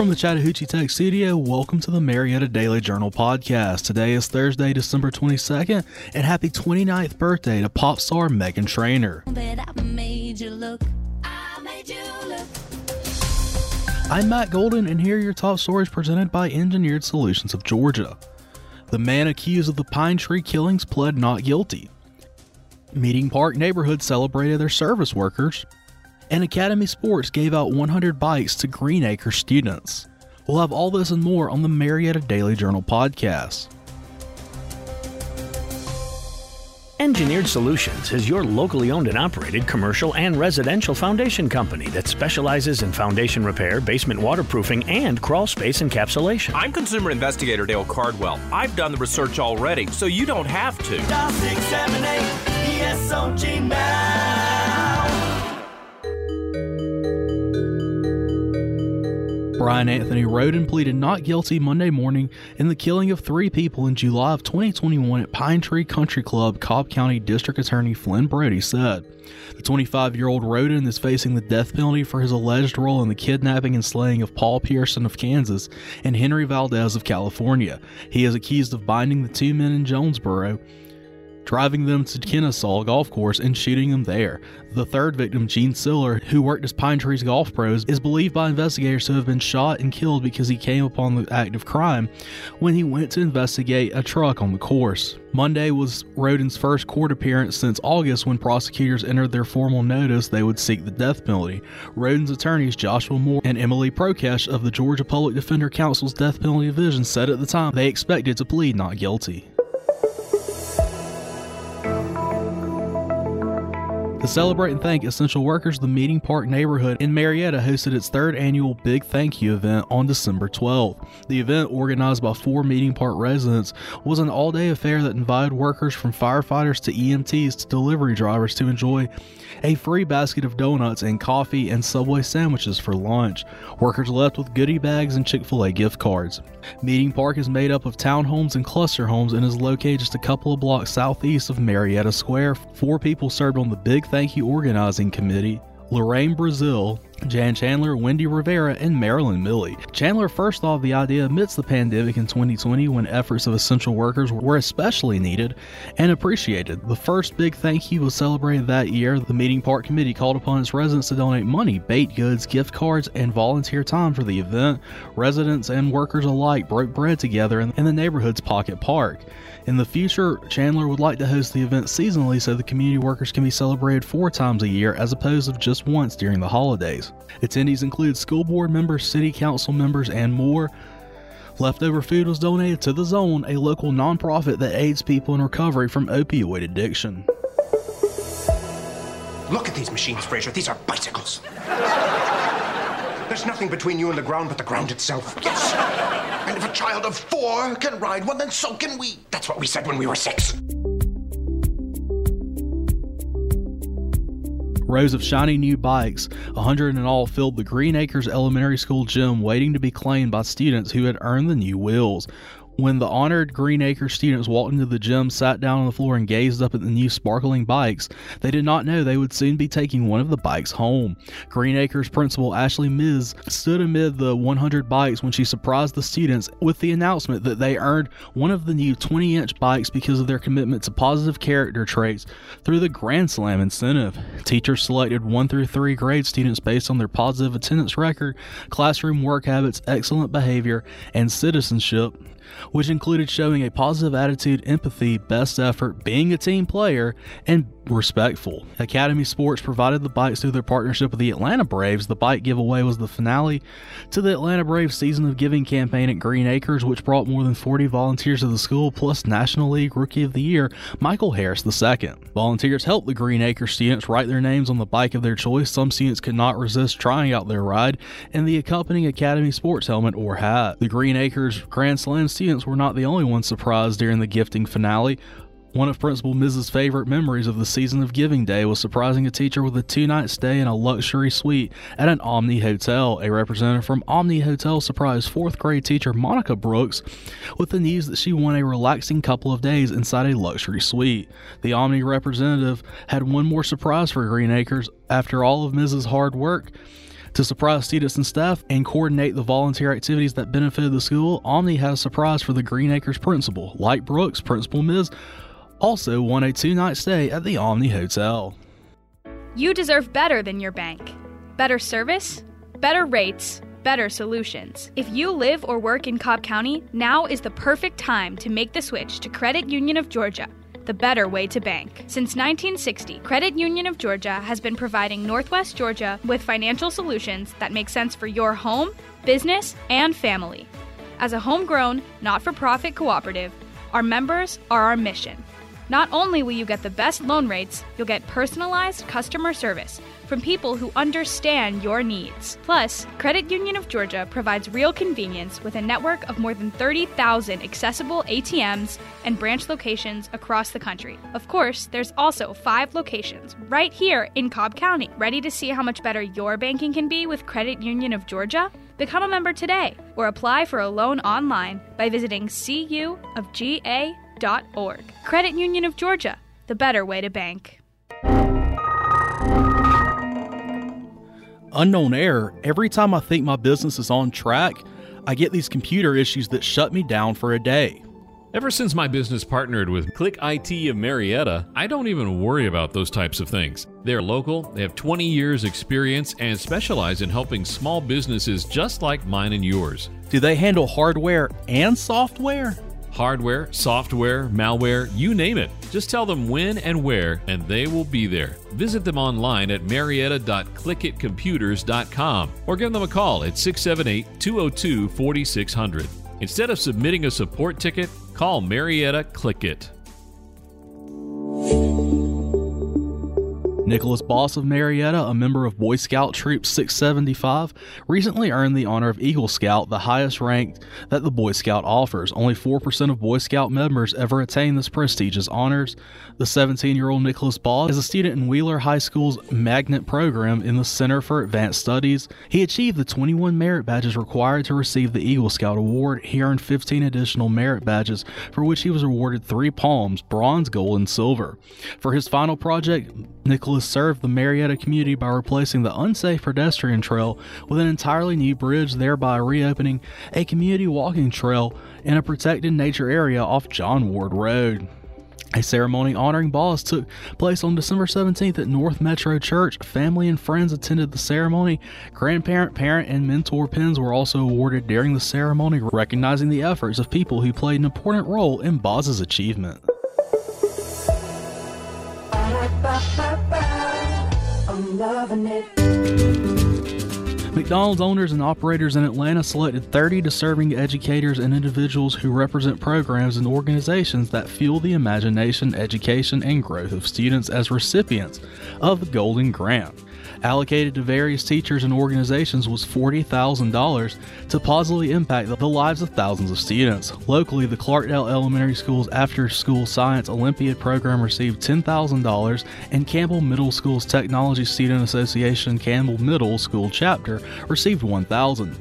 From the Chattahoochee Tech Studio, welcome to the Marietta Daily Journal podcast. Today is Thursday, December 22nd, and happy 29th birthday to pop star Meghan Trainor. I'm Matt Golden, and here are your top stories presented by Engineered Solutions of Georgia. The man accused of the Pine Tree killings pled not guilty. Meeting Park neighborhood celebrated their service workers and Academy Sports gave out 100 bikes to Greenacre students. We'll have all this and more on the Marietta Daily Journal podcast. Engineered Solutions is your locally owned and operated commercial and residential foundation company that specializes in foundation repair, basement waterproofing, and crawl space encapsulation. I'm consumer investigator Dale Cardwell. I've done the research already, so you don't have to. Dial 678 ESOG Bryan Anthony Rhoden pleaded not guilty Monday morning in the killing of three people in July of 2021 at Pine Tree Country Club, Cobb County District Attorney Flynn Broady said. The 25 year old Rhoden is facing the death penalty for his alleged role in the kidnapping and slaying of Paul Pearson of Kansas and Henry Valdez of California. He is accused of binding the two men in Jonesboro driving them to Kennesaw Golf Course and shooting them there. The third victim, Gene Siller, who worked as Pine Trees Golf Pros, is believed by investigators to have been shot and killed because he came upon the act of crime when he went to investigate a truck on the course. Monday was Rhoden's first court appearance since August when prosecutors entered their formal notice they would seek the death penalty. Rhoden's attorneys Joshua Moore and Emily Prokesh of the Georgia Public Defender Council's Death Penalty Division said at the time they expected to plead not guilty. To celebrate and thank essential workers, the Meeting Park neighborhood in Marietta hosted its third annual Big Thank You event on December 12th. The event, organized by four Meeting Park residents, was an all day affair that invited workers from firefighters to EMTs to delivery drivers to enjoy a free basket of donuts and coffee and Subway sandwiches for lunch. Workers left with goodie bags and Chick fil A gift cards. Meeting Park is made up of townhomes and cluster homes and is located just a couple of blocks southeast of Marietta Square. Four people served on the Big Thank You Organizing Committee Lorraine Brazil, Jan Chandler, Wendy Rivera, and Marilyn Milley. Chandler first thought of the idea amidst the pandemic in 2020 when efforts of essential workers were especially needed and appreciated. The first big thank you was celebrated that year. The Meeting Park Committee called upon its residents to donate money, baked goods, gift cards, and volunteer time for the event. Residents and workers alike broke bread together in the neighborhood's pocket park. In the future, Chandler would like to host the event seasonally so the community workers can be celebrated four times a year as opposed to just once during the holidays. Attendees include school board members, city council members, and more. Leftover food was donated to The Zone, a local nonprofit that aids people in recovery from opioid addiction. Look at these machines, Frasier. These are bicycles. There's nothing between you and the ground but the ground itself. Yes. And if a child of four can ride one, then so can we. That's what we said when we were six. Rows of shiny new bikes, a hundred in all, filled the Green Acres Elementary School gym waiting to be claimed by students who had earned the new wheels. When the honored Green Acres students walked into the gym, sat down on the floor, and gazed up at the new sparkling bikes, they did not know they would soon be taking one of the bikes home. Green Acres principal Ashley Miz stood amid the 100 bikes when she surprised the students with the announcement that they earned one of the new 20 inch bikes because of their commitment to positive character traits through the Grand Slam incentive. Teachers selected 1 through 3 grade students based on their positive attendance record, classroom work habits, excellent behavior, and citizenship which included showing a positive attitude, empathy, best effort, being a team player, and respectful. Academy Sports provided the bikes through their partnership with the Atlanta Braves. The bike giveaway was the finale to the Atlanta Braves season of giving campaign at Green Acres, which brought more than 40 volunteers to the school, plus National League Rookie of the Year Michael Harris II. Volunteers helped the Green Acres students write their names on the bike of their choice. Some students could not resist trying out their ride and the accompanying Academy Sports helmet or hat. The Green Acres Grand Slam students were not the only ones surprised during the gifting finale. One of Principal Miz's favorite memories of the season of Giving Day was surprising a teacher with a two night stay in a luxury suite at an Omni Hotel. A representative from Omni Hotel surprised fourth grade teacher Monica Brooks with the news that she won a relaxing couple of days inside a luxury suite. The Omni representative had one more surprise for Green Acres. After all of Miz's hard work, To surprise students and staff and coordinate the volunteer activities that benefited the school, Omni had a surprise for the Green Acres principal. Light Brooks, Principal Miz, also won a two night stay at the Omni Hotel. You deserve better than your bank. Better service, better rates, better solutions. If you live or work in Cobb County, now is the perfect time to make the switch to Credit Union of Georgia the better way to bank. Since 1960, Credit Union of Georgia has been providing Northwest Georgia with financial solutions that make sense for your home, business, and family. As a homegrown, not for profit cooperative, our members are our mission. Not only will you get the best loan rates, you'll get personalized customer service from people who understand your needs. Plus, Credit Union of Georgia provides real convenience with a network of more than 30,000 accessible ATMs and branch locations across the country. Of course, there's also five locations right here in Cobb County. Ready to see how much better your banking can be with Credit Union of Georgia? Become a member today or apply for a loan online by visiting cuofga.org. Credit Union of Georgia, the better way to bank. Unknown error, every time I think my business is on track, I get these computer issues that shut me down for a day. Ever since my business partnered with Click IT of Marietta, I don't even worry about those types of things. They're local, they have 20 years experience and specialize in helping small businesses just like mine and yours. Do they handle hardware and software? Hardware, software, malware, you name it. Just tell them when and where, and they will be there. Visit them online at marietta.clickitcomputers.com or give them a call at 678 202 4600. Instead of submitting a support ticket, call Marietta Clickit. Nicholas Boss of Marietta, a member of Boy Scout Troop 675, recently earned the honor of Eagle Scout, the highest rank that the Boy Scout offers. Only 4% of Boy Scout members ever attain this prestigious honors. The 17 year old Nicholas Boss is a student in Wheeler High School's Magnet program in the Center for Advanced Studies. He achieved the 21 merit badges required to receive the Eagle Scout Award. He earned 15 additional merit badges, for which he was awarded three palms bronze, gold, and silver. For his final project, Nicholas served the Marietta community by replacing the unsafe pedestrian trail with an entirely new bridge, thereby reopening a community walking trail in a protected nature area off John Ward Road. A ceremony honoring Boss took place on December 17th at North Metro Church. Family and friends attended the ceremony. Grandparent, parent, and mentor pins were also awarded during the ceremony, recognizing the efforts of people who played an important role in Boss's achievement. McDonald's owners and operators in Atlanta selected 30 deserving educators and individuals who represent programs and organizations that fuel the imagination, education, and growth of students as recipients of the Golden Grant allocated to various teachers and organizations was $40,000 to positively impact the lives of thousands of students. Locally, the Clarkdale Elementary School's After School Science Olympiad program received $10,000, and Campbell Middle School's Technology Student Association Campbell Middle School chapter received $1,000.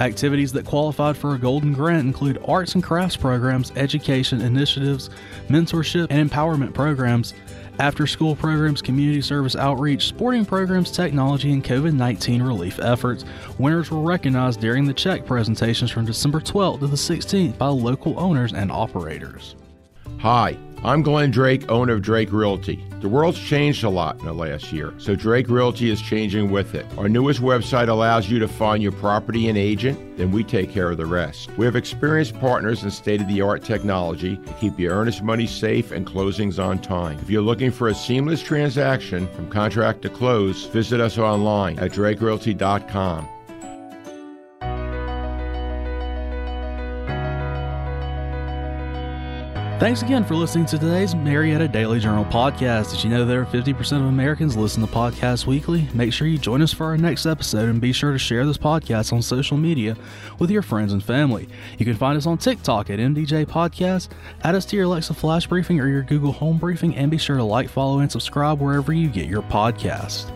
Activities that qualified for a Golden Grant include arts and crafts programs, education initiatives, mentorship and empowerment programs, after school programs, community service outreach, sporting programs, technology, and COVID 19 relief efforts. Winners were recognized during the check presentations from December 12th to the 16th by local owners and operators. Hi. I'm Glenn Drake, owner of Drake Realty. The world's changed a lot in the last year, so Drake Realty is changing with it. Our newest website allows you to find your property and agent, then we take care of the rest. We have experienced partners and state of the art technology to keep your earnest money safe and closings on time. If you're looking for a seamless transaction from contract to close, visit us online at drakerealty.com. Thanks again for listening to today's Marietta Daily Journal podcast. Did you know there are 50% of Americans listen to podcasts weekly? Make sure you join us for our next episode and be sure to share this podcast on social media with your friends and family. You can find us on TikTok at MDJ Podcast, add us to your Alexa Flash Briefing or your Google Home Briefing, and be sure to like, follow, and subscribe wherever you get your podcast.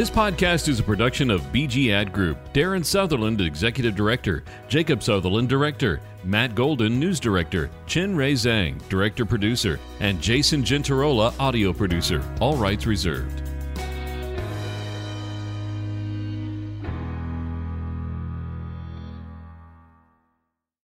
This podcast is a production of BG Ad Group. Darren Sutherland, Executive Director. Jacob Sutherland, Director. Matt Golden, News Director, Chin Ray Zhang, Director Producer, and Jason Gentarola, Audio Producer. All rights reserved.